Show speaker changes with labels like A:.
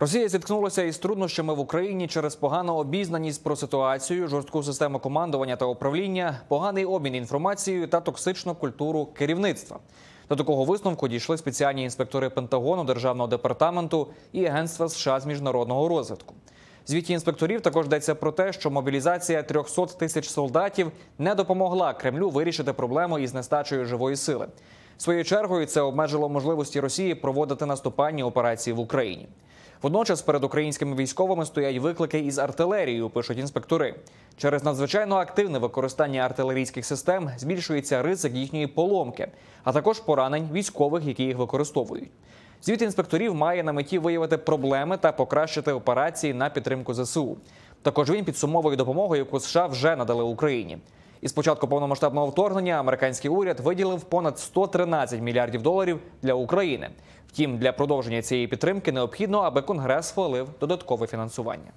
A: Росія зіткнулася із труднощами в Україні через погану обізнаність про ситуацію, жорстку систему командування та управління, поганий обмін інформацією та токсичну культуру керівництва. До такого висновку дійшли спеціальні інспектори Пентагону, Державного департаменту і Агентства США з міжнародного розвитку. Звіті інспекторів також йдеться про те, що мобілізація 300 тисяч солдатів не допомогла Кремлю вирішити проблему із нестачею живої сили. Своєю чергою це обмежило можливості Росії проводити наступальні операції в Україні. Водночас перед українськими військовими стоять виклики із артилерією, пишуть інспектори. Через надзвичайно активне використання артилерійських систем збільшується ризик їхньої поломки, а також поранень військових, які їх використовують. Звіт інспекторів має на меті виявити проблеми та покращити операції на підтримку ЗСУ. Також він підсумовує допомогу, яку США вже надали Україні. Із початку повномасштабного вторгнення американський уряд виділив понад 113 мільярдів доларів для України. Втім, для продовження цієї підтримки необхідно, аби Конгрес схвалив додаткове фінансування.